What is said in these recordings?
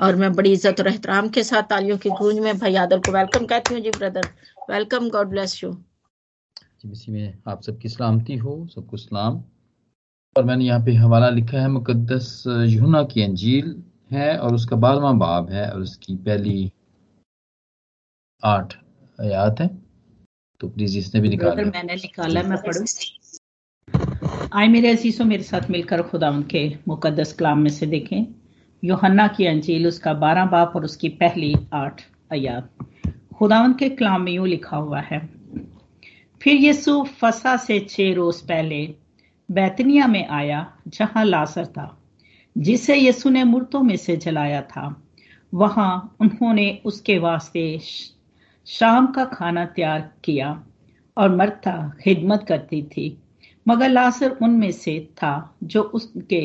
और मैं बड़ी इज़्ज़त और एहतराम के साथ तालियों की गूंज में भाई आदल को वेलकम कहती हूँ जी brother welcome God bless you जी में आप सबकी सलामती हो सबको सलाम. और मैंने यहाँ पे हवाला लिखा है मुकद्दस यूना की अंजील है और उसका बारहवा बाब है और उसकी पहली आठ आयात है। तो प्लीज़ इसने भी निकाला मैंने निकाला मैं पढ़ू। आए मेरे अजीजों मेरे साथ मिलकर खुदा उनके मुकद्दस कलाम में से देखें। योहन्ना की अंजील, उसका बारह बाप और उसकी पहली आठ अयात खुदावन के कलाम में यूँ लिखा हुआ है, फिर यीशु फसा से छह रोज पहले बैतनिया में आया, जहाँ लासर था, जिसे यीशु ने मूर्तों में से जलाया था। वहाँ उन्होंने उसके वास्ते शाम का खाना तैयार किया और मरता खिदमत करती थी, मगर लासर उनमें से था जो उसके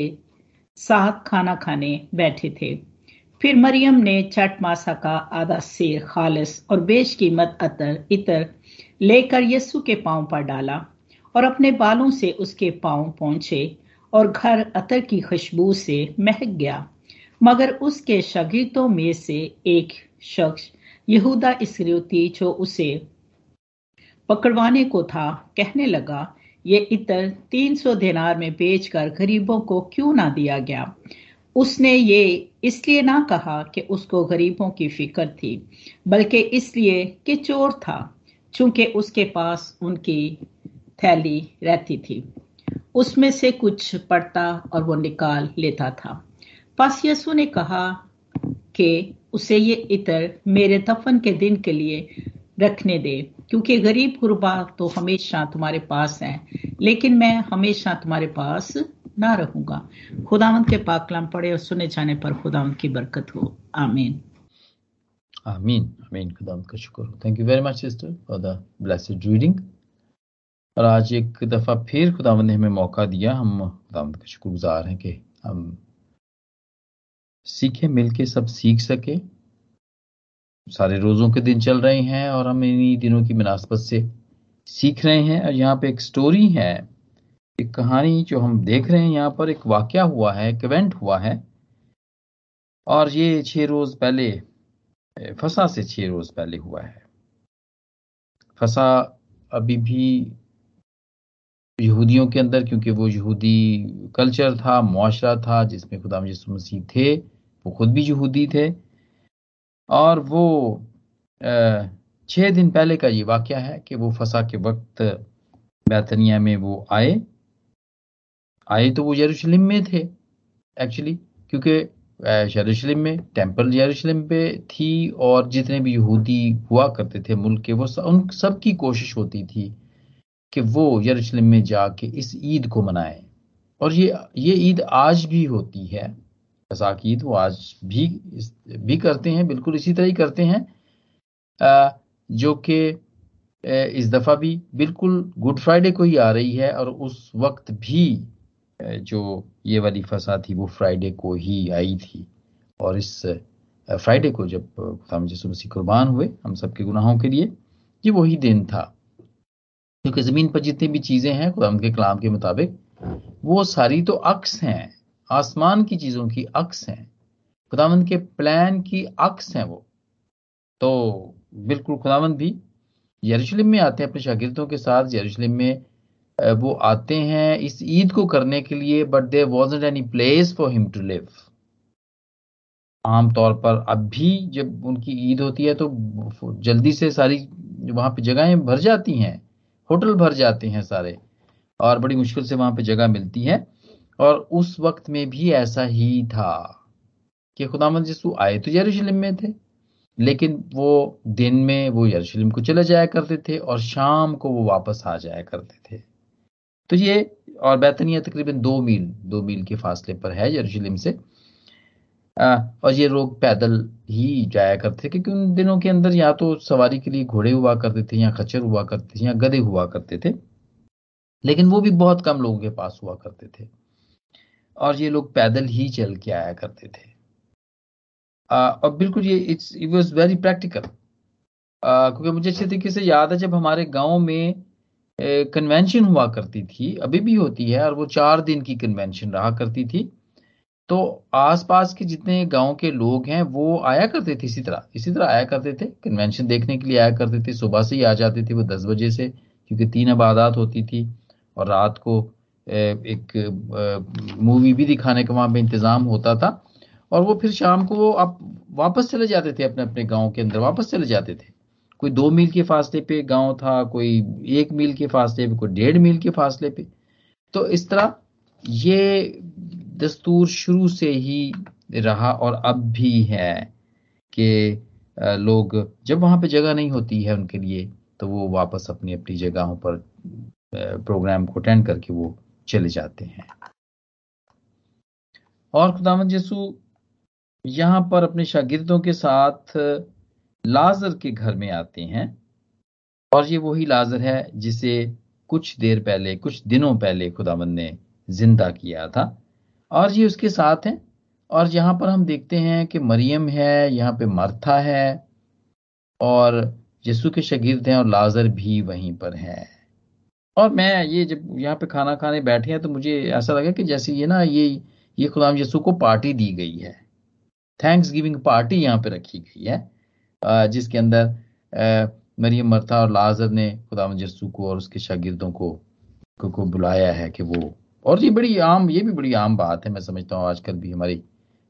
साथ खाना खाने बैठे थे। फिर मरियम ने चट मासा का आधा सिर खालिस और बेशकीमत अतर, इतर लेकर यस्सु के पाँव पर डाला और अपने बालों से उसके पाँव पहुँचे और घर अतर की खुशबू से महक गया। मगर उसके शगीतों में से एक शख्स, यहूदा इसरियोती जो उसे पकड़वाने को था, कहने लगा ये इतर तीन सौ दिनार में बेचकर गरीबों को क्यों ना दिया गया? उसने ये इसलिए ना कहा कि उसको गरीबों की फ़िक्र थी, बल्कि इसलिए कि चोर था, चूँकि उसके पास उनकी थैली रहती थी। उसमें से कुछ पड़ता और वो निकाल लेता था। पास यसु ने कहा कि उसे ये इतर मेरे दफन के दिन के लिए रखने दे। क्योंकि गरीब गुरबा तो हमेशा तुम्हारे पास है, लेकिन मैं हमेशा तुम्हारे पास ना रहूँगा। खुदावंत के पाक कलाम पढ़े और सुने जाने पर खुदावंत की बरकत हो। आमीन। आमीन आमीन। खुदावंत का शुक्र हो। Thank you very much sister for the blessed reading और आज एक दफ़ा फिर खुदावंत ने हमें मौका दिया। हम खुदावंत का शुक्रगुजार हैं कि हम सीखे, मिलके सब सीख सके। सारे रोजों के दिन चल रहे हैं और हम इन्हीं दिनों की मुनासबत से सीख रहे हैं और यहाँ पे एक स्टोरी है, एक कहानी जो हम देख रहे हैं यहाँ पर, एक वाक्य हुआ है, एक इवेंट हुआ है। और ये छह रोज पहले फसा से छह रोज पहले हुआ है। फसा अभी भी यहूदियों के अंदर, क्योंकि वो यहूदी कल्चर था, मुआशरा था, जिसमें खुदा मसीह थे, वो खुद भी यहूदी थे। और वो छः दिन पहले का ये वाक्य है कि वो फसा के वक्त बैतनिया में वो आए। आए तो वो यरूशलेम में थे एक्चुअली क्योंकि यरूशलेम में, टेंपल यरूशलेम पे थी और जितने भी यहूदी हुआ करते थे मुल्क के, वो उन सब की कोशिश होती थी कि वो यरूशलेम में जाके इस ईद को मनाएँ। और ये ये ईद आज भी होती है। ईद वो आज भी भी करते हैं, बिल्कुल इसी तरह ही करते हैं। जो कि इस दफ़ा भी बिल्कुल गुड फ्राइडे को ही आ रही है और उस वक्त भी जो ये वाली फसा थी वो फ्राइडे को ही आई थी। और इस फ्राइडे को जब खुदाम यसु कुर्बान हुए हम सबके गुनाहों के लिए, ये वही दिन था। क्योंकि ज़मीन पर जितनी भी चीज़ें हैं, खुदाम के कलाम के मुताबिक, वो सारी तो अक्स हैं। आसमान की चीज़ों की अक्स हैं खुदावंद के प्लान की अक्स हैं वो। तो बिल्कुल खुदावंद भी यरूशलेम में आते हैं, अपने शागिर्दों के साथ यरूशलेम में वो आते हैं इस ईद को करने के लिए but there was any place for him to live आमतौर पर अब भी जब उनकी ईद होती है तो जल्दी से सारी वहाँ पे जगहें भर जाती हैं, होटल भर जाते हैं सारे, और बड़ी मुश्किल से वहाँ पे जगह मिलती है। और उस वक्त में भी ऐसा ही था कि खुदामद यसु आए तो यरूशलेम में थे लेकिन वो दिन में वो यरूशलेम को चले जाया करते थे और शाम को वो वापस आ जाया करते थे। तो ये और बैतनिया तकरीबन दो मील दो मील के फासले पर है यरूशलेम से। आ, और ये लोग पैदल ही जाया करते थे क्योंकि उन दिनों के अंदर या तो सवारी के लिए घोड़े हुआ करते थे या खच्चर हुआ करते थे या गधे हुआ करते थे। लेकिन वो भी बहुत कम लोगों के पास हुआ करते थे। और ये लोग पैदल ही चल के आया करते थे। और बिल्कुल ये it's it was very practical क्योंकि मुझे अच्छे तरीके से याद है जब हमारे गाँव में कन्वेंशन हुआ करती थी, अभी भी होती है और वो चार दिन की कन्वेंशन रहा करती थी। तो आसपास के जितने गाँव के लोग हैं, वो आया करते थे इसी तरह इसी तरह आया करते थे। कन्वेंशन देखने के लिए आया करते थे, सुबह से ही आ जाते थे वो दस बजे से, क्योंकि तीन आबादात होती थी और रात को एक मूवी भी दिखाने का वहाँ पे इंतज़ाम होता था। और वो फिर शाम को वो आप वापस चले जाते थे अपने अपने गाँव के अंदर, वापस चले जाते थे। कोई दो मील के फासले पे गाँव था, कोई एक मील के फासले पे, कोई डेढ़ मील के फासले पे। तो इस तरह ये दस्तूर शुरू से ही रहा और अब भी है कि लोग जब वहाँ पे जगह नहीं होती है उनके लिए तो वो वापस अपनी अपनी जगहों पर प्रोग्राम को अटेंड करके वो चले जाते हैं। और खुदामद यसु यहाँ पर अपने शागिर्दों के साथ लाजर के घर में आते हैं और ये वही लाजर है जिसे कुछ देर पहले, कुछ दिनों पहले खुदावंद ने ज़िंदा किया था और ये उसके साथ हैं और यहाँ पर हम देखते हैं कि मरियम है, यहाँ पे मर्था है और यसु के शगिर्द हैं और लाजर भी वहीं पर है। और मैं ये जब यहाँ पे खाना खाने बैठे हैं तो मुझे ऐसा लगा कि जैसे ये ना ये ये खुदाम यसु को पार्टी दी गई है। थैंक्स गिविंग पार्टी यहाँ पे रखी गई है। जिसके अंदर मरियम मरथा और लाजर ने खुदाम यसु को और उसके शागिर्दों को, को, को बुलाया है कि वो और ये बड़ी आम ये भी बड़ी आम बात है मैं समझता हूँ आजकल भी हमारी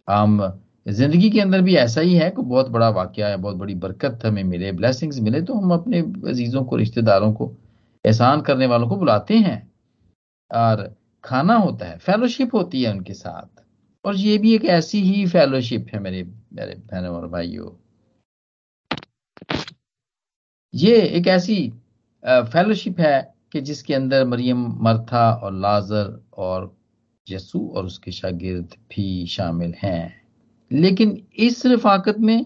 आम ज़िंदगी के अंदर भी ऐसा ही है कि बहुत बड़ा वाक्य है बहुत बड़ी बरकत हमें मिले ब्लेसिंग्स मिले तो हम अपने अजीजों को रिश्तेदारों को एहसान करने वालों को बुलाते हैं और खाना होता है फेलोशिप होती है उनके साथ। और ये भी एक ऐसी ही फेलोशिप है मेरे मेरे बहनों और भाइयों। ये एक ऐसी फेलोशिप है कि जिसके अंदर मरियम, मरथा और लाजर और यसु और उसके शागिर्द भी शामिल हैं। लेकिन इस रफाकत में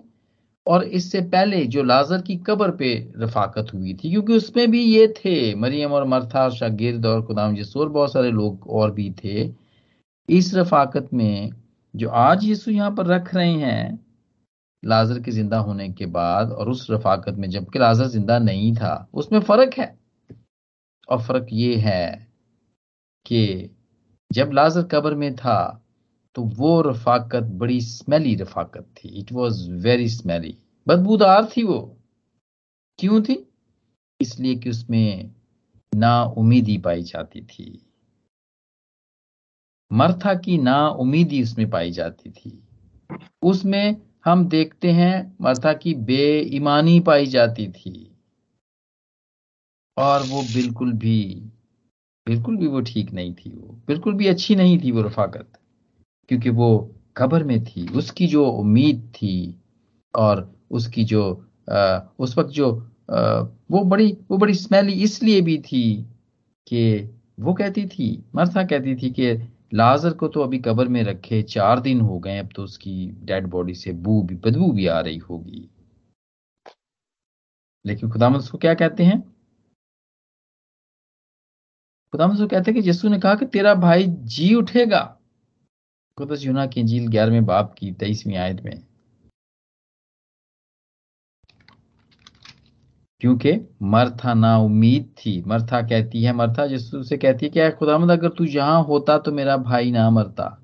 और इससे पहले जो लाजर की कब्र पे रफाकत हुई थी, क्योंकि उसमें भी ये थे, मरियम और मरथा, शागिर्द और खुदाम यसू और बहुत सारे लोग और भी थे। इस रफाकत में जो आज यीशु यहाँ पर रख रहे हैं, लाजर के ज़िंदा होने के बाद और उस रफाकत में जबकि लाजर ज़िंदा नहीं था, उसमें फ़र्क है। और फ़र्क ये है कि जब लाजर कब्र में था तो वो रफाकत, बड़ी स्मेली रफाकत थी। इट वॉज़ वेरी स्मेली बदबूदार थी वो। क्यों थी? इसलिए कि उसमें ना उम्मीदी पाई जाती थी। मरथा की ना उम्मीदी उसमें पाई जाती थी। उसमें हम देखते हैं, मरथा की बेईमानी पाई जाती थी। और वो बिल्कुल भी बिल्कुल भी वो ठीक नहीं थी वो। बिल्कुल भी अच्छी नहीं थी वो रफाकत। क्योंकि वो खबर में थी उसकी जो उम्मीद थी और उसकी जो आ, उस वक्त जो आ, वो बड़ी वो बड़ी स्मेली इसलिए भी थी कि वो कहती थी मरथा कहती थी कि लाजर को तो अभी कब्र में रखे चार दिन हो गए अब तो उसकी डेड बॉडी से बू भी बदबू भी आ रही होगी। लेकिन खुदामद उसको क्या कहते हैं? खुदामद उसको कहते हैं कि यीशु ने कहा कि तेरा भाई जी उठेगा। कुदस यूना की झील ग्यारहवें बाप की तेईसवीं आयत में। क्योंकि मरथा ना उम्मीद थी। मरथा कहती है, मरथा यीशु से कहती है क्या खुदामद अगर तू यहाँ होता तो मेरा भाई ना मरता।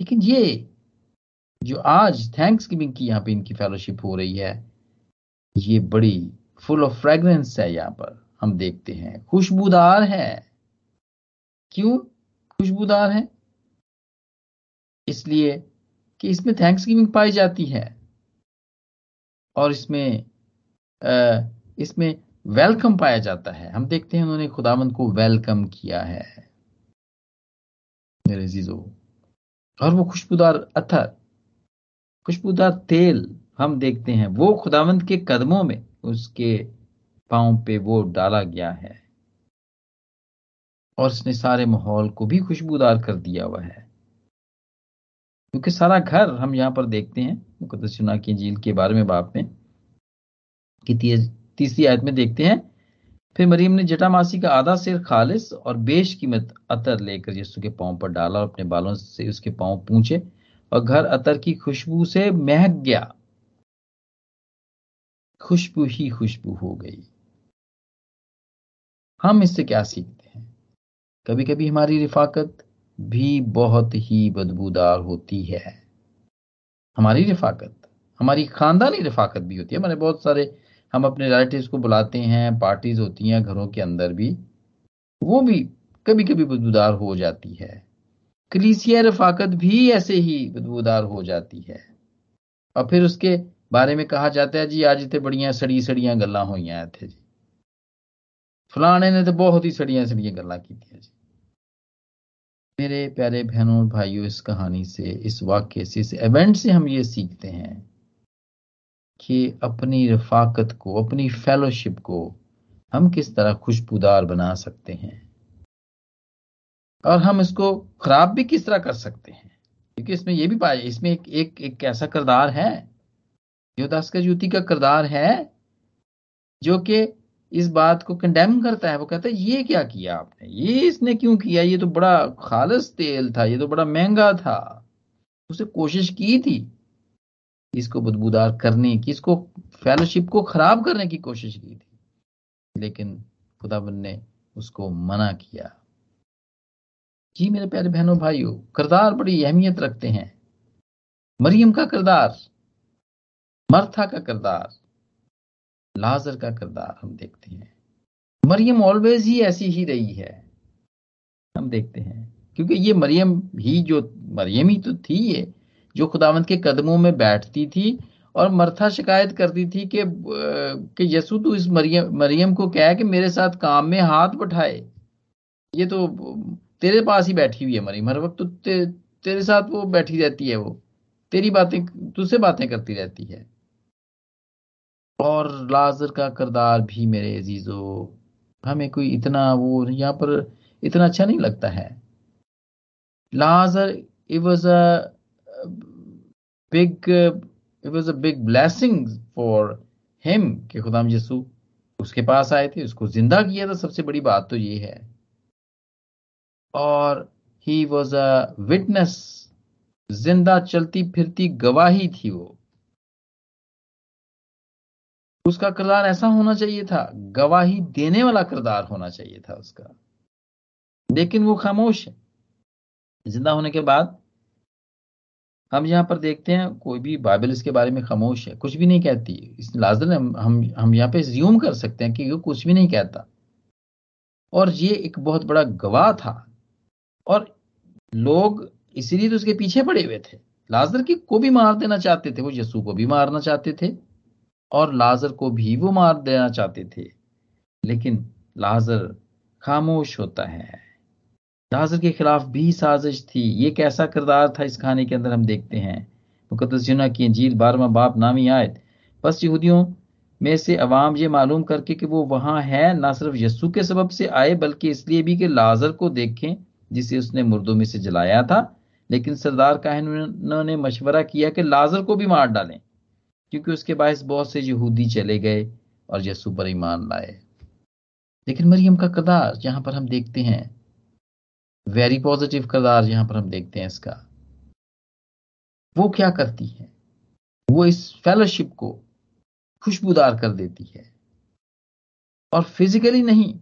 लेकिन ये जो आज थैंक्स गिविंग की यहाँ पे इनकी फेलोशिप हो रही है, ये बड़ी फुल ऑफ़ फ्रेग्रेंस है यहाँ पर। हम देखते हैं। खुशबूदार है। क्यों? खुशबूदार है? इसलिए कि इसमें थैंक्स गिविंग पाई जाती है। और इसमें इसमें वेलकम पाया जाता है। हम देखते हैं उन्होंने खुदावंत को वेलकम किया है। मेरे जीजो और वो खुशबूदार अथर, खुशबूदार तेल हम देखते हैं। वो खुदावंत के कदमों में उसके पाँव पे वो डाला गया है। और उसने सारे माहौल को भी खुशबूदार कर दिया हुआ है। क्योंकि सारा घर हम यहाँ पर देखते हैं मुकदस की झील के बारे में बाप में, कि तीसरी आयत में देखते हैं, फिर मरीम ने जटामासी का आधा सिर खालिस और बेश कीमत अतर लेकर यीशु के पाँव पर डाला और अपने बालों से उसके पाँव पूछे और घर अतर की खुशबू से महक गया। खुशबू ही खुशबू हो गई। हम इससे क्या सीखते हैं? कभी कभी हमारी रिफाकत भी बहुत ही बदबूदार होती है। हमारी रफाकत, हमारी खानदानी रफाकत भी होती है। हमारे बहुत सारे, हम अपने रिलेटिव्स को बुलाते हैं पार्टीज़ होती हैं घरों के अंदर भी, वो भी कभी कभी बदबूदार हो जाती है। कलीसिया रफाकत भी ऐसे ही बदबूदार हो जाती है। और फिर उसके बारे में कहा जाता है, जी, आज इतने बड़िया सड़ी सड़िया गल्ला हुई थे जी। फलाने ने तो बहुत ही सड़िया सड़िया गल्ला की जी मेरे प्यारे बहनों और भाइयों, इस कहानी से, इस वाक्य से, इस इवेंट से हम ये सीखते हैं कि अपनी रफाकत को, अपनी फेलोशिप को हम किस तरह खुशबूदार बना सकते हैं और हम इसको खराब भी किस तरह कर सकते हैं। क्योंकि इसमें यह भी पाया, इसमें एक एक एक ऐसा किरदार है योदास का युति का किरदार है, जो कि इस बात को कंडेम करता है, वो कहता है, ये क्या किया आपने? ये इसने क्यों किया? ये तो बड़ा खालस तेल था, ये तो बड़ा महँगा था। उसे कोशिश की थी इसको बदबूदार करने की, इसको फेलोशिप को खराब करने की कोशिश की थी, लेकिन खुदाबंद ने उसको मना किया। जी मेरे प्यारे बहनों, भाइयों, किरदार बड़ी अहमियत रखते हैं। मरियम का किरदार, मर्था का किरदार लाजर का किरदार हम देखते हैं। मरियम ऑलवेज ही ऐसी ही रही है। हम देखते हैं। क्योंकि ये मरियम ही जो मरियम ही तो थी ये जो खुदावंत के कदमों में बैठती थी और मरथा शिकायत करती थी कि कि यसु तू इस मरियम मरियम को कह कि मेरे साथ काम में हाथ बैठाए। ये तो तेरे पास ही बैठी हुई है मरियम। हर वक्त तो ते, तेरे साथ वो बैठी रहती है वो। तेरी बातें तुझसे बातें करती रहती है। और लाजर का करदार भी मेरे अजीजो, हमें कोई इतना वो यहाँ पर इतना अच्छा नहीं लगता है। Lazarus it was a big it was a big blessing for him कि खुदाम यसू उसके पास आए थे, उसको ज़िंदा किया था। सबसे बड़ी बात तो ये है। और ही वॉज़ अ विटनेस ज़िंदा चलती फिरती गवाही थी वो। उसका किरदार ऐसा होना चाहिए था, गवाही देने वाला किरदार होना चाहिए था उसका। लेकिन वो खामोश है। ज़िंदा होने के बाद हम यहाँ पर देखते हैं, कोई भी बाइबल इसके बारे में खामोश है। कुछ भी नहीं कहती। इस लाजर ने हम हम यहाँ पे ज्यूम कर सकते हैं कि वो कुछ भी नहीं कहता। और ये एक बहुत बड़ा गवाह था। और लोग इसीलिए तो उसके पीछे पड़े हुए थे। लाजर की को भी मार देना चाहते थे, वो यसू को भी मारना चाहते थे। और लाजर को भी वो मार देना चाहते थे। लेकिन लाजर खामोश होता है। लाजर के खिलाफ भी साजिश थी। ये कैसा किरदार था इस कहानी के अंदर हम देखते हैं। मुकदस जुना की अंजील बारहवा बाप नामी आयत। बस यहूदियों में से अवाम ये मालूम करके कि वो वहाँ है, ना सिर्फ़ यस्सु के सबब से आए, बल्कि इसलिए भी कि लाजर को देखें, जिसे उसने मुर्दों में से जलाया था। लेकिन सरदार काहनों ने मशवरा किया कि लाजर को भी मार डालें। क्योंकि उसके बायस बहुत से यहूदी चले गए और यसु पर ईमान लाए। लेकिन मरियम का कदार यहाँ पर हम देखते हैं वेरी पॉजिटिव कदार यहाँ पर हम देखते हैं इसका। वो क्या करती है? वो इस फेलोशिप को खुशबूदार कर देती है। और फिजिकली नहीं,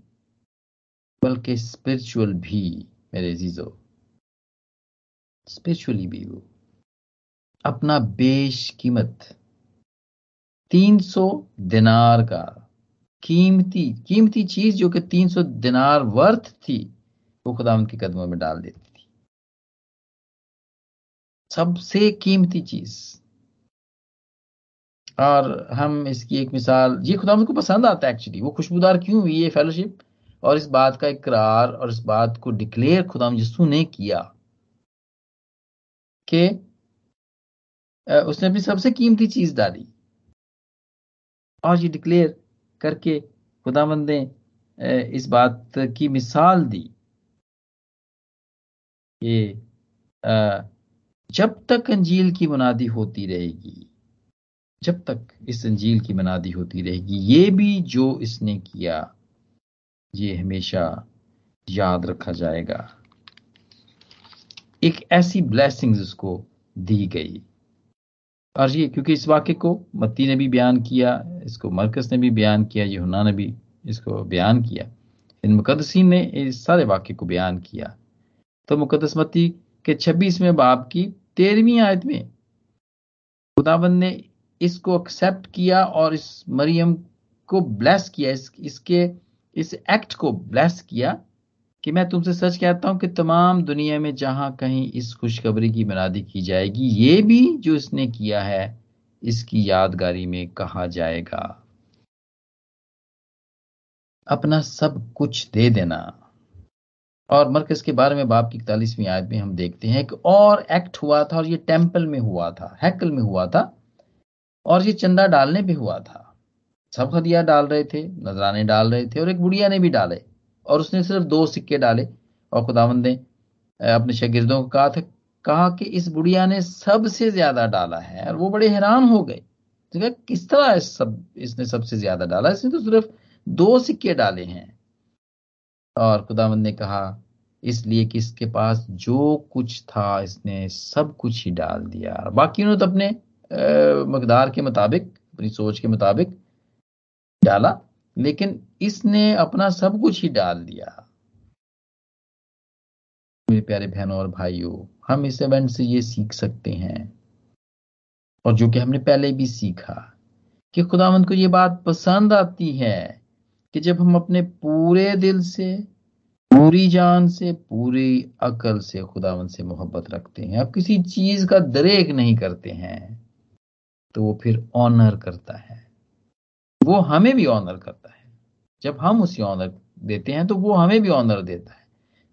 बल्कि स्पिरिचुअल भी, मेरे जीजो स्पिरिचुअली भी वो। अपना बेश कीमत तीन सौ दिनार का कीमती कीमती चीज़ जो कि तीन सौ दिनार वर्थ थी, वो खुदा उनके कदमों में डाल देती थी। सबसे कीमती चीज़। और हम इसकी एक मिसाल, ये खुदा को पसंद आता है एक्चुअली वो खुशबूदार क्यों हुई ये फेलोशिप और इस बात का इकरार और इस बात को डिक्लेयर खुदा यसू ने किया कि उसने अपनी सबसे कीमती चीज़ डाली। और ये डिक्लेयर करके खुदावंद ने इस बात की मिसाल दी कि जब तक अंजील की मुनादी होती रहेगी, जब तक इस अंजील की मुनादी होती रहेगी, ये भी जो इसने किया, ये हमेशा याद रखा जाएगा। एक ऐसी ब्लेसिंग्स उसको दी गई। और ये क्योंकि इस वाक्य को मत्ती ने भी बयान किया इसको मरकस ने भी बयान किया यहुना ने भी इसको बयान किया। इन मुकदसिन ने इस सारे वाक्य को बयान किया। तो मुकदस मुकदसमती के छब्बीसवें बाप की तेरहवीं आयत में खुदाबंद ने इसको एक्सेप्ट किया और इस मरियम को ब्लेस किया इस, इसके इस एक्ट को ब्लेस किया। कि मैं तुमसे सच कहता हूँ कि तमाम दुनिया में जहाँ कहीं इस खुशखबरी की मनादी की जाएगी, ये भी जो इसने किया है, इसकी यादगारी में कहा जाएगा। अपना सब कुछ दे देना। और मरकज के बारे में बाप की इकतालीसवीं आयत में हम देखते हैं कि और एक्ट हुआ था और ये टेंपल में हुआ था हैकल में हुआ था और ये चंदा डालने पे हुआ था। सब हदिया डाल रहे थे, नजराने डाल रहे थे और एक बुढ़िया ने भी डाले। और उसने सिर्फ़ दो सिक्के डाले और खुदावंद ने अपने शागिर्दों को कहा था, कहा कि इस बुढ़िया ने सबसे ज़्यादा डाला है और वो बड़े हैरान हो गए। तो किस तरह इस सब, इसने सबसे ज़्यादा डाला? इसने तो सिर्फ़ दो सिक्के डाले हैं। और खुदावंद ने कहा, इसलिए कि इसके पास जो कुछ था, इसने सब कुछ ही डाल दिया। बाकी उन्होंने तो अपने मकदार के मुताबिक, अपनी सोच के मुताबिक डाला। लेकिन इसने अपना सब कुछ ही डाल दिया। मेरे प्यारे बहनों और भाइयों, हम इस इवेंट से ये सीख सकते हैं। और जो कि हमने पहले भी सीखा कि खुदावंत को ये बात पसंद आती है कि जब हम अपने पूरे दिल से, पूरी जान से, पूरी अकल से खुदावन से मोहब्बत रखते हैं अब किसी चीज़ का दरेक नहीं करते हैं तो वो फिर ऑनर करता है। वो हमें भी ऑनर करता है। जब हम उसे ऑनर देते हैं तो वो हमें भी ऑनर देता है।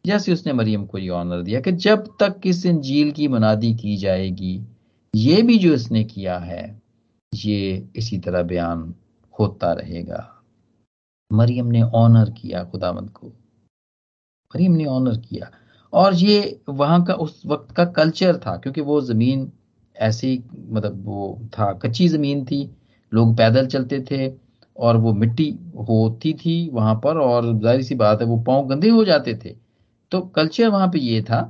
जैसे उसने मरियम को ये ऑनर दिया कि जब तक इस इंजील की मनादी की जाएगी, ये भी जो इसने किया है, ये इसी तरह बयान होता रहेगा। मरियम ने ऑनर किया खुदावंत को। मरियम ने ऑनर किया। और ये वहाँ का, उस वक्त का कल्चर था, क्योंकि वो ज़मीन ऐसी मतलब वो था, कच्ची ज़मीन थी लोग पैदल चलते थे और वो मिट्टी होती थी वहाँ पर और ज़ाहिर सी बात है वो पाँव गंदे हो जाते थे। तो कल्चर वहाँ पे ये था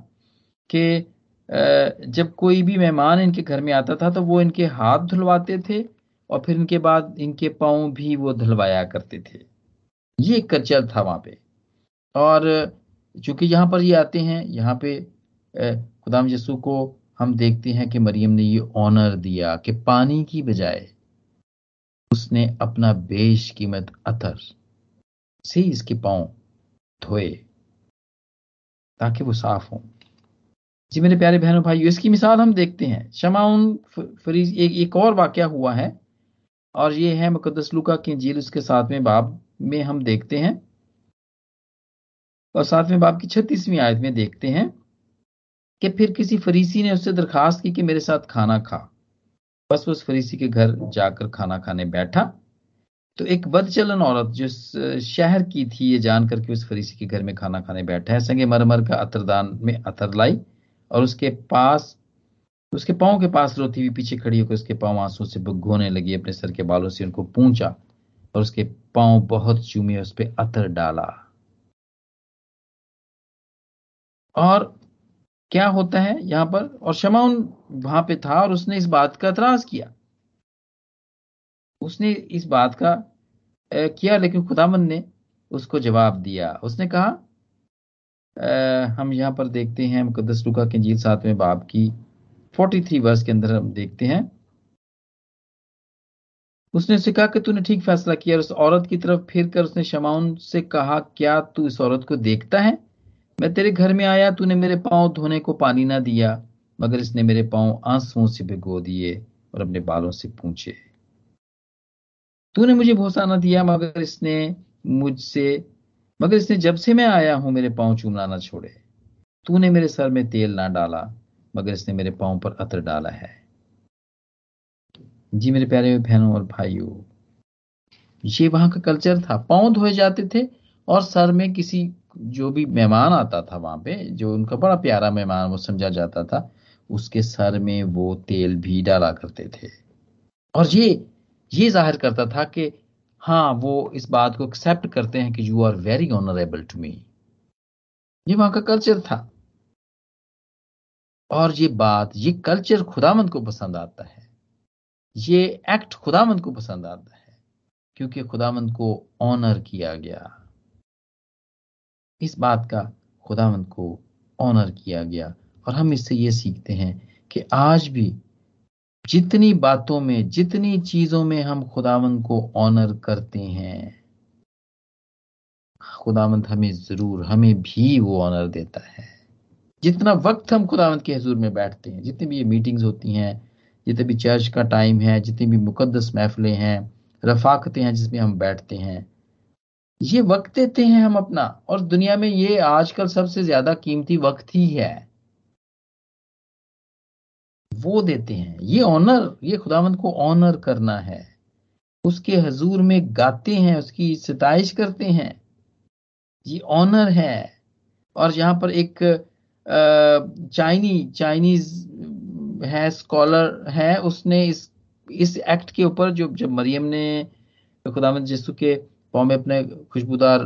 कि जब कोई भी मेहमान इनके घर में आता था तो वो इनके हाथ धुलवाते थे और फिर इनके बाद इनके पाँव भी वो धुलवाया करते थे। ये एक कल्चर था वहाँ पे। और चूँकि यहाँ पर ये आते हैं, यहाँ पे खुदाम यसू को हम देखते हैं कि मरियम ने ये ऑनर दिया कि पानी की बजाय उसने अपना बेश कीमत अतर से इसके पाँव धोए ताकि वो साफ़ हो। जी मेरे प्यारे बहनों भाई इसकी मिसाल हम देखते हैं। शमाउन फरीज एक, एक और वाक्य हुआ है और ये है मुकदस लुका की झील उसके साथ में बाब में हम देखते हैं और सातवें बाब की छत्तीसवीं आयत में देखते हैं कि फिर किसी फरीसी ने उससे दरखास्त की कि मेरे साथ खाना खा। बस उस फरीसी के घर जाकर खाना खाने बैठा। तो एक बदचलन औरत जो शहर की थी, ये जानकर के उस फरीसी के घर में खाना खाने बैठा है, संगे मरमर का अतरदान में अतर लाई और उसके पास, उसके पाँव के पास रोती हुई पीछे खड़ी होकर उसके पाँव आँसू से भुगोने लगी, अपने सर के बालों से उनको पूछा और उसके पाँव बहुत चूमे, उस पर अतर डाला। और क्या होता है यहाँ पर? और शमाउन वहाँ पे था और उसने इस बात का एतराज़ किया। उसने इस बात का किया लेकिन खुदामंद ने उसको जवाब दिया। उसने कहा आ, हम यहाँ पर देखते हैं मुकदस लुका के जीत सातवें बाब की 43 वर्ष के अंदर हम देखते हैं। उसने उसे कहा कि तूने ठीक फैसला किया और उस औरत की तरफ़ फिर कर उसने शमाउन से कहा क्या तू इस औरत को देखता है? मैं तेरे घर में आया, तूने मेरे पाँव धोने को पानी ना दिया, मगर इसने मेरे पाँव आंसुओं से भिगो दिए और अपने बालों से पूछे। तूने मुझे भूसा ना दिया, मगर इसने मुझसे, मगर इसने जब से मैं आया हूँ, मेरे पाँव चूमना ना छोड़े। तूने मेरे सर में तेल ना डाला, मगर इसने मेरे पाँव पर अतर डाला है। जी मेरे प्यारे बहनों और भाइयों, ये वहाँ का कल्चर था। पाँव धोए जाते थे और सर में किसी जो भी मेहमान आता था वहाँ पे, जो उनका बड़ा प्यारा मेहमान, वो समझा जाता था, उसके सर में वो तेल भी डाला करते थे। और ये ये ज़ाहिर करता था कि हाँ वो इस बात को एक्सेप्ट करते हैं कि you are very honourable to me ये वहाँ का कल्चर था। और ये बात, ये कल्चर खुदामंद को पसंद आता है। ये एक्ट खुदामंद को पसंद आता है, क्योंकि खुदामंद को ऑनर किया गया। इस बात का खुदावंत को ऑनर किया गया। और हम इससे ये सीखते हैं कि आज भी जितनी बातों में, जितनी चीज़ों में हम खुदावंद को ऑनर करते हैं खुदावंद हमें ज़रूर, हमें भी वो ऑनर देता है। जितना वक्त हम खुदावंत के हजूर में बैठते हैं, जितनी भी ये मीटिंग्स होती हैं, जितने भी चर्च का टाइम है, जितनी भी मुकद्दस महफिलें हैं, रफाकतें हैं जिसमें हम बैठते हैं ये वक्त देते हैं हम अपना, और दुनिया में ये आजकल सबसे ज़्यादा कीमती वक्त ही है। वो देते हैं। ये ऑनर ये खुदावंत को ऑनर करना है। उसके हजूर में गाते हैं, उसकी सिताइश करते हैं। ये ऑनर है। और यहाँ पर एक चाइनी, चाइनीज़, है स्कॉलर है, उसने इस इस एक्ट के ऊपर जो, जब मरियम ने खुदामद यीशु के में अपने खुशबूदार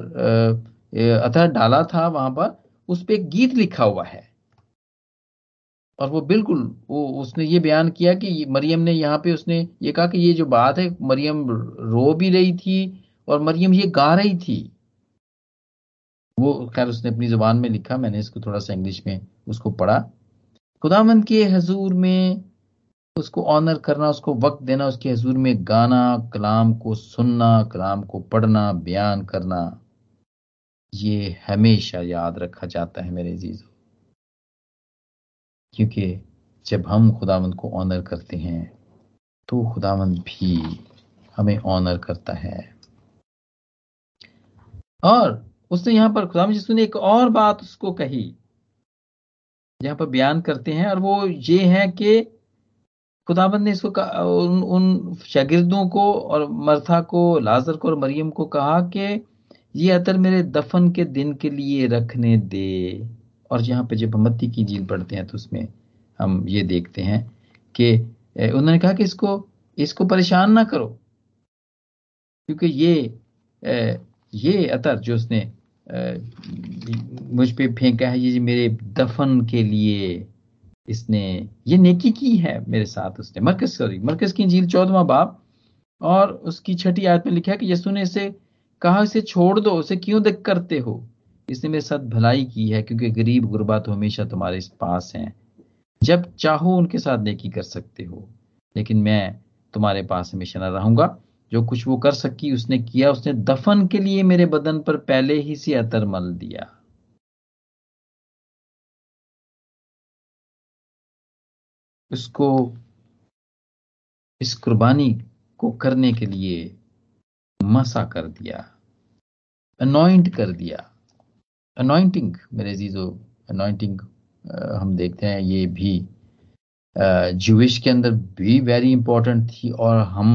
अतः डाला था वहाँ पर, उस पर एक गीत लिखा हुआ है। और वो बिल्कुल, वो उसने ये बयान किया कि मरियम ने यहाँ पे उसने ये कहा कि ये जो बात है, मरियम रो भी रही थी और मरियम ये गा रही थी। वो खैर उसने अपनी ज़ुबान में लिखा, मैंने इसको थोड़ा सा इंग्लिश में उसको पढ़ा। खुदामंद के हजूर में उसको ऑनर करना, उसको वक्त देना, उसके हजूर में गाना, कलाम को सुनना, कलाम को पढ़ना, बयान करना, ये हमेशा याद रखा जाता है मेरे जीजो क्योंकि जब हम खुदावंद को ऑनर करते हैं तो खुदावंद भी हमें ऑनर करता है। और उसने यहाँ पर खुदाम यीशु ने एक और बात उसको कही। यहाँ पर बयान करते हैं, और वो ये है कि खुदाबंद ने इसको उन, उन शागिर्दों को और मरथा को लाजर को और मरियम को कहा कि ये अतर मेरे दफन के दिन के लिए रखने दे। और यहाँ पे जब मत्ती की झील पढ़ते हैं तो उसमें हम ये देखते हैं कि उन्होंने कहा कि इसको इसको परेशान ना करो। क्योंकि ये ये अतर जो उसने मुझ पे फेंका है ये मेरे दफन के लिए इसने, ये नेकी की है मेरे साथ उसने मरकज सॉरी मरकज की झील चौदवा बाप और उसकी छठी आयत में लिखा है कि यसु ने इसे कहा, इसे छोड़ दो उसे क्यों देख करते हो? इसने मेरे साथ भलाई की है, क्योंकि गरीब गुरबा तो हमेशा तुम्हारे पास हैं। जब चाहो उनके साथ नेकी कर सकते हो, लेकिन मैं तुम्हारे पास हमेशा न रहूँगा। जो कुछ वो कर सकी, उसने किया, उसने दफन के लिए मेरे बदन पर पहले ही से अतर मल दिया। उसको इस कुर्बानी को करने के लिए मसा कर दिया अनॉइंट कर दिया। अनॉइंटिंग मेरे जीजो अनॉइंटिंग हम देखते हैं ये भी जूश के अंदर भी वेरी इंपॉर्टेंट थी और हम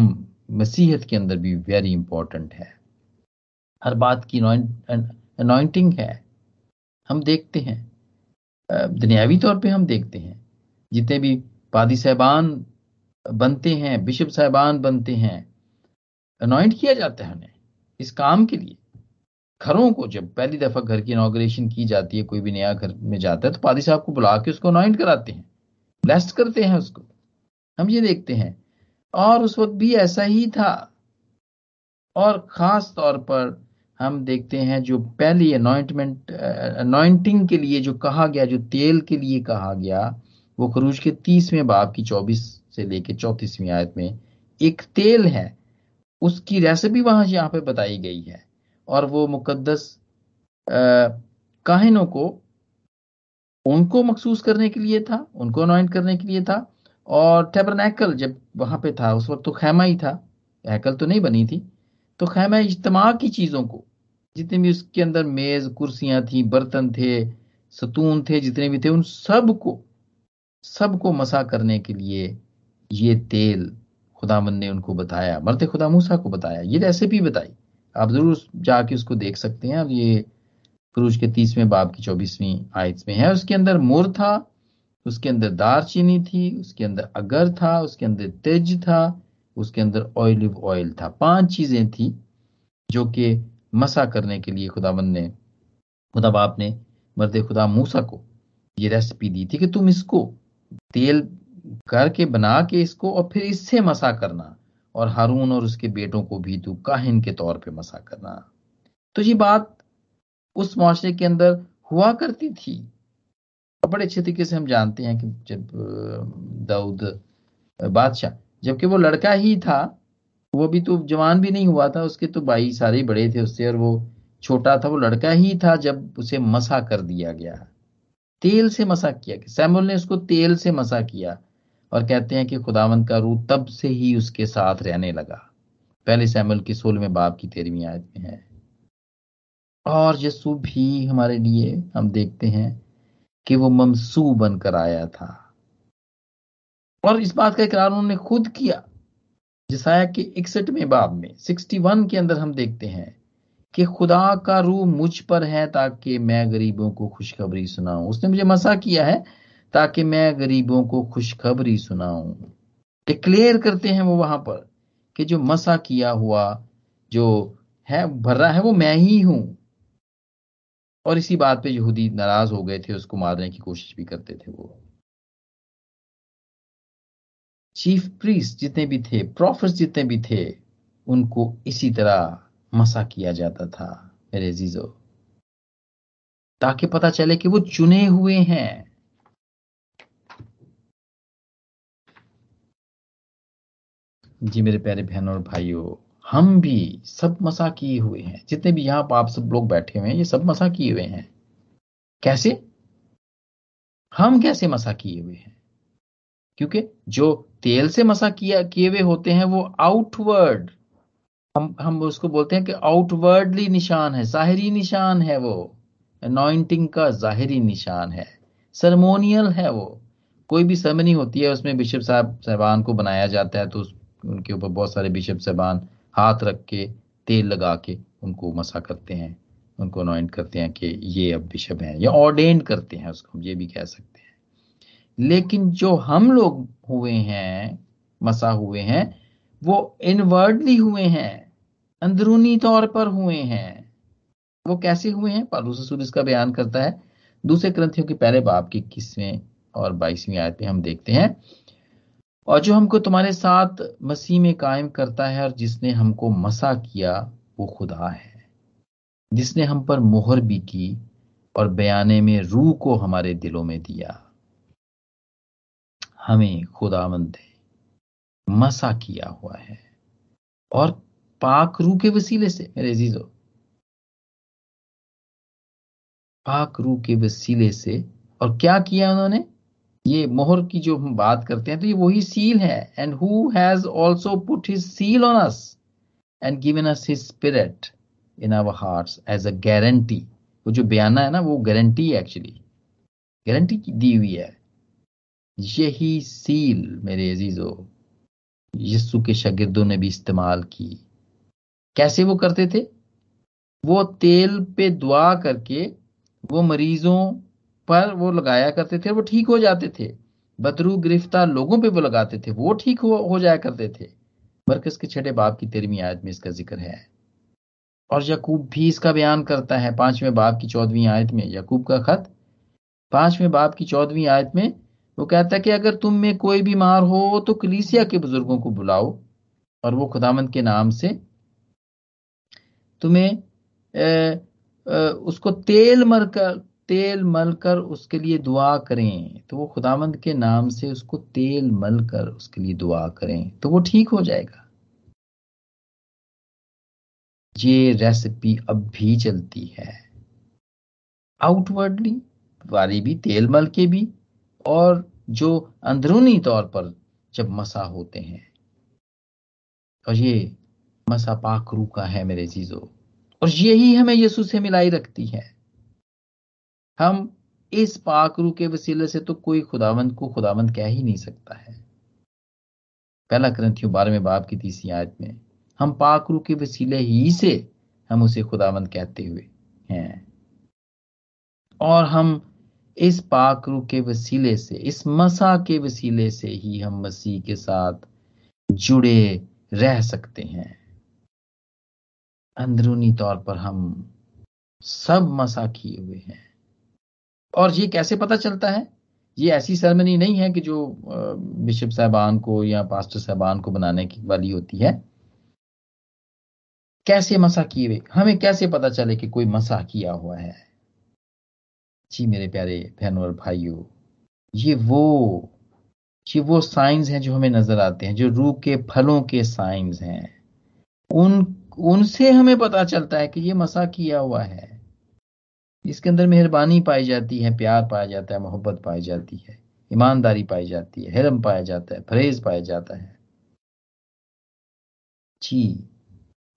मसीहत के अंदर भी वेरी इंपॉर्टेंट है। हर बात की अनॉइंटिंग है। हम देखते हैं। दुनियावी तौर पे हम देखते हैं। जितने भी पादी साहबान बनते हैं, बिशप साहबान बनते हैं। अनॉइंट किया जाता है उन्हें, इस काम के लिए। घरों को जब पहली दफ़ा घर की इनाग्रेशन की जाती है, कोई भी नया घर में जाता है तो पादी साहब को बुला के उसको अनॉइंट कराते हैं ब्लेस्ड करते हैं उसको। हम ये देखते हैं, और उस वक्त भी ऐसा ही था। और खास तौर पर हम देखते हैं जो पहली अनॉइंटमेंट अनॉइंटिंग के लिए जो कहा गया, जो तेल के लिए कहा गया वो खरूज के तीसवें बाब की चौबीस से लेके चौतीसवीं आयत में एक तेल है। उसकी रेसिपी वहाँ यहाँ पे बताई गई है। और वो मुकद्दस काहिनों को, उनको मखसूस करने के लिए था, उनको अनॉइंट करने के लिए था। और टेबरनेकल जब वहाँ पे था, उस वक्त तो खैमा ही था। हैकल तो नहीं बनी थी। तो खैमा इज्तमा की चीज़ों को, जितने भी उसके अंदर मेज, कुर्सियाँ थी, बर्तन थे, सतून थे, जितने भी थे, उन सबको सबको मसा करने के लिए ये तेल खुदामन ने उनको बताया मरते खुदा मूसा को बताया, ये रेसिपी बताई। आप ज़रूर जाके उसको देख सकते हैं। अब ये क्रूज के तीसवें बाब की चौबीसवीं आयत में है। उसके अंदर मुर था, उसके अंदर दारचीनी थी, उसके अंदर अगर था, उसके अंदर तेज था, उसके अंदर ऑयलिव ऑयल था। पाँच चीज़ें थी जो कि मसा करने के लिए खुदाबंद ने, खुदा बाप ने मर्द खुदा मूसा को ये रेसिपी दी थी कि तुम इसको तेल करके बना के इसको और फिर इससे मसा करना। और हारून और उसके बेटों को भी तू काहिन के तौर पे मसा करना। तो ये बात उस मुआरे के अंदर हुआ करती थी। और बड़े अच्छे तरीके से हम जानते हैं कि जब दाऊद बादशाह, जबकि वो लड़का ही था, वो भी तो जवान भी नहीं हुआ था, उसके तो भाई सारे बड़े थे उससे और वो छोटा था, वो लड़का ही था जब उसे मसा कर दिया गया। तेल से मसा किया सैमुअल ने उसको तेल से मसा किया और कहते हैं कि खुदावंत का रूह तब से ही उसके साथ रहने लगा। पहले सैमुअल की सोलहवें बाप की तेरहवीं आयत में है। और यसु भी हमारे लिए हम देखते हैं कि वो ममसू बनकर आया था। और इस बात का इकरार उन्होंने खुद किया। जिसाया के इकसठवें बाब में, सिक्सटी वन के अंदर हम देखते हैं कि खुदा का रूह मुझ पर है ताकि मैं गरीबों को खुशखबरी सुनाऊं। उसने मुझे मसा किया है ताकि मैं गरीबों को खुशखबरी सुनाऊं। डिक्लेयर करते हैं वो वहाँ पर कि जो मसा किया हुआ, जो है, भर रहा है, वो मैं ही हूँ। और इसी बात पे यहूदी नाराज़ हो गए थे, उसको मारने की कोशिश भी करते थे वो। चीफ प्रीस्ट जितने भी थे प्रॉफिट जितने भी थे, उनको इसी तरह मसा किया जाता था, मेरे जीजो। ताकि पता चले कि वो चुने हुए हैं। जी, मेरे प्यारे बहनों और भाइयों, हम भी सब मसा किए हुए हैं। जितने भी यहाँ पर आप सब लोग बैठे हुए हैं, ये सब मसा किए हुए हैं। कैसे? हम कैसे मसा किए हुए हैं? क्योंकि जो तेल से मसा किया, किए हुए होते हैं, वो आउटवर्ड हम हम उसको बोलते हैं कि आउटवर्डली निशान है, जाहिरी निशान है वो। अनॉइंटिंग का जाहिरी निशान है। सरमोनियल है वो। कोई भी सरमनी होती है, उसमें बिशप साहब, साहबान को बनाया जाता है तो उनके ऊपर बहुत सारे बिशप साहबान हाथ रख के, तेल लगा के उनको मसा करते हैं। उनको अनॉइंट करते हैं कि ये अब बिशप हैं, या ऑर्डेंड करते हैं उसको, हम ये भी कह सकते हैं। लेकिन जो हम लोग हुए हैं, मसा हुए हैं, वो इनवर्डली हुए हैं। अंदरूनी तौर पर हुए हैं। वो कैसे हुए हैं? पालूस रसूल इसका बयान करता है। दूसरे ग्रंथियों के पहले बाप की इक्कीसवें और बाईसवीं आयत में हम देखते हैं। और जो हमको तुम्हारे साथ मसीह में कायम करता है और जिसने हमको मसा किया, वो खुदा है। जिसने हम पर मोहर भी की और बयाने में रूह को हमारे दिलों में दिया। हमें खुदा खुदावंद मसा किया हुआ है। और पाक रू के वसीले से, मेरे अजीजो। पाक रू के वसीले से, और क्या किया उन्होंने? ये मोहर की जो हम बात करते हैं तो ये वही सील है। And who has also put his seal on us and given us his spirit in our hearts as a guarantee वो जो बयाना है ना, वो गारंटी है एक्चुअली गारंटी दी हुई है। यही सील मेरे अजीजो यस्सु के शागिर्दों ने भी इस्तेमाल की। कैसे वो करते थे? वो तेल पे दुआ करके वो मरीजों पर वो लगाया करते थे वो ठीक हो जाते थे। बदरू गिरफ़्तार लोगों पे वो लगाते थे वो ठीक हो, हो जाया करते थे। बरकस के छठे बाप की तेरहवीं आयत में इसका ज़िक्र है। और यकूब भी इसका बयान करता है पाँचवें बाप की चौदहवीं आयत में यकूब का खत। पाँचवें बाप की चौदहवीं आयत में वो कहता है कि अगर तुम में कोई बीमार हो तो कलीसिया के बुज़ुर्गों को बुलाओ। और वो खुदामंद के नाम से तुम्हें ए, उसको तेल मरकर तेल मलकर उसके लिए दुआ करें। तो वो खुदामंद के नाम से उसको तेल मलकर उसके लिए दुआ करें तो वो ठीक हो जाएगा। ये रेसिपी अब भी चलती है। आउटवर्डली वाली भी तेल मल के भी और जो अंदरूनी तौर पर जब मसा होते हैं। और ये मसा पाक रू का है मेरे चीज़ों और यही हमें यीशु से मिलाई रखती है। हम इस पाक रू के वसीले से तो कोई खुदावंत को खुदावंत कह ही नहीं सकता है। पहला ग्रंथियों बारहवें बाप की तीसरी आयत में, हम पाक रू के वसीले ही से हम उसे खुदावंत कहते हुए हैं। और हम इस पाक रू के वसीले से, इस मसा के वसीले से ही हम मसीह के साथ जुड़े रह सकते हैं। अंदरूनी तौर पर हम सब मसा किए हुए हैं। और ये कैसे पता चलता है? ये ऐसी सरमनी नहीं है कि जो बिशप साहबान को या पास्टर साहबान को बनाने की वाली होती है। कैसे मसा किए हुए? हमें कैसे पता चले कि कोई मसा किया हुआ है? जी मेरे प्यारे बहनों और भाइयों, ये वो ये वो साइंस हैं जो हमें नज़र आते हैं, जो रूह के फलों के साइंस हैं। उन उनसे हमें पता चलता है कि ये मसा किया हुआ है। इसके अंदर मेहरबानी पाई जाती है, प्यार पाया जाता है, मोहब्बत पाई जाती है, ईमानदारी पाई जाती है, हिरम पाया जाता है, परहेज पाया जाता है। जी,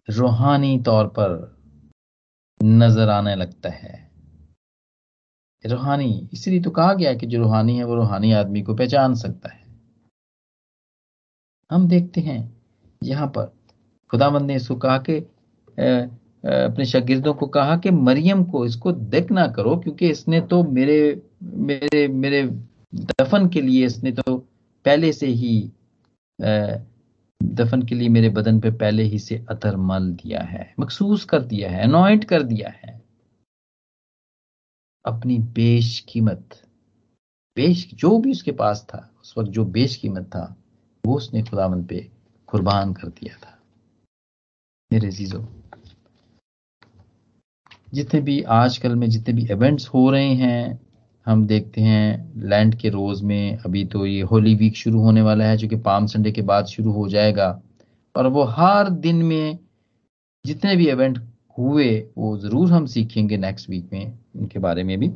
रूहानी तौर पर नज़र आने लगता है। रूहानी, इसलिए तो कहा गया कि जो रूहानी है, वो रूहानी आदमी को पहचान सकता है। हम देखते हैं, यहाँ पर खुदामंद ने इसको कहा कि अपने शागिर्दों को कहा कि मरियम को इसको देख ना करो, क्योंकि इसने तो मेरे मेरे मेरे दफन के लिए इसने तो पहले से ही दफन के लिए मेरे बदन पे पहले ही से अतर मल दिया है, मखसूस कर दिया है अनॉइंट कर दिया है। अपनी बेश कीमत बेश, जो भी उसके पास था, उस वक्त जो बेश कीमत था, वो उसने खुदावंत पे कुर्बान कर दिया था। मेरे जीजो जितने भी आजकल में जितने भी इवेंट्स हो रहे हैं, हम देखते हैं लैंड के रोज में, अभी तो ये होली वीक शुरू होने वाला है, जो कि पाम संडे के बाद शुरू हो जाएगा। और वो हर दिन में जितने भी इवेंट हुए, वो ज़रूर हम सीखेंगे नेक्स्ट वीक में उनके बारे में भी,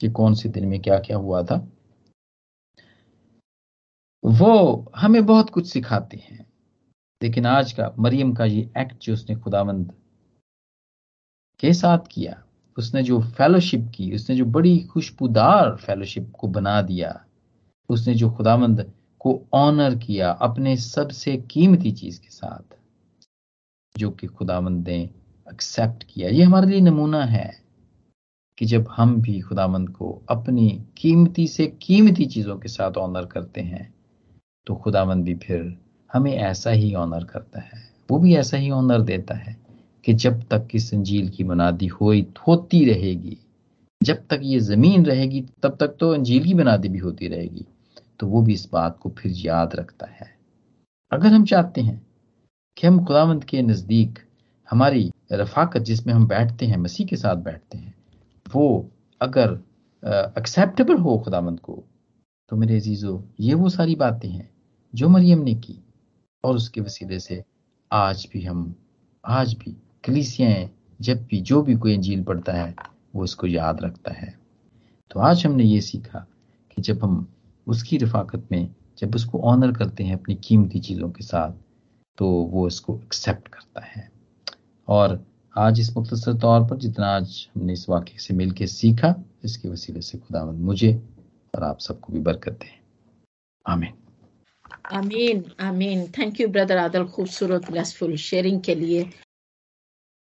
कि कौन से दिन में क्या क्या हुआ था। वो हमें बहुत कुछ सिखाते हैं। लेकिन आज का मरियम का ये एक्ट जो उसने खुदावंद के साथ किया, उसने जो फेलोशिप की, उसने जो बड़ी खुशबूदार फेलोशिप को बना दिया, उसने जो खुदावंद को ऑनर किया अपने सबसे कीमती चीज़ के साथ, जो कि खुदामंद ने एक्सेप्ट किया, ये हमारे लिए नमूना है कि जब हम भी खुदामंद को अपनी कीमती से कीमती चीज़ों के साथ ऑनर करते हैं तो खुदामंद भी फिर हमें ऐसा ही ऑनर करता है। वो भी ऐसा ही ऑनर देता है कि जब तक इस अंजील की बुनादी हो होती रहेगी। जब तक ये ज़मीन रहेगी, तब तक तो अंजील की बुनादी भी होती रहेगी। तो वो भी इस बात को फिर याद रखता है। अगर हम चाहते हैं कि हम खुदावंत के नज़दीक हमारी रफाकत जिसमें हम बैठते हैं, मसीह के साथ बैठते हैं, वो अगर एक्सेप्टेबल हो खुदावंत को तो मेरे अजीज़ो, ये वो सारी बातें हैं जो मरियम ने की। और उसके वसीले से आज भी हम, आज भी कलीसियाएँ, जब भी, जो भी कोई अंजील पढ़ता है, वो उसको याद रखता है। तो आज हमने ये सीखा कि जब हम उसकी रफाकत में, जब उसको ऑनर करते हैं अपनी कीमती चीज़ों के साथ तो वो इसको एक्सेप्ट करता है। और आज इस मुख्तर तौर पर जितना आज हमने इस वाक्य से मिलकर सीखा, इसके वसीले से खुदावंद मुझे और आप सबको भी बरकत दें। आमीन। आमीन आमीन थैंक यू ब्रदर आदल खूबसूरत ब्लेसफुल शेयरिंग के लिए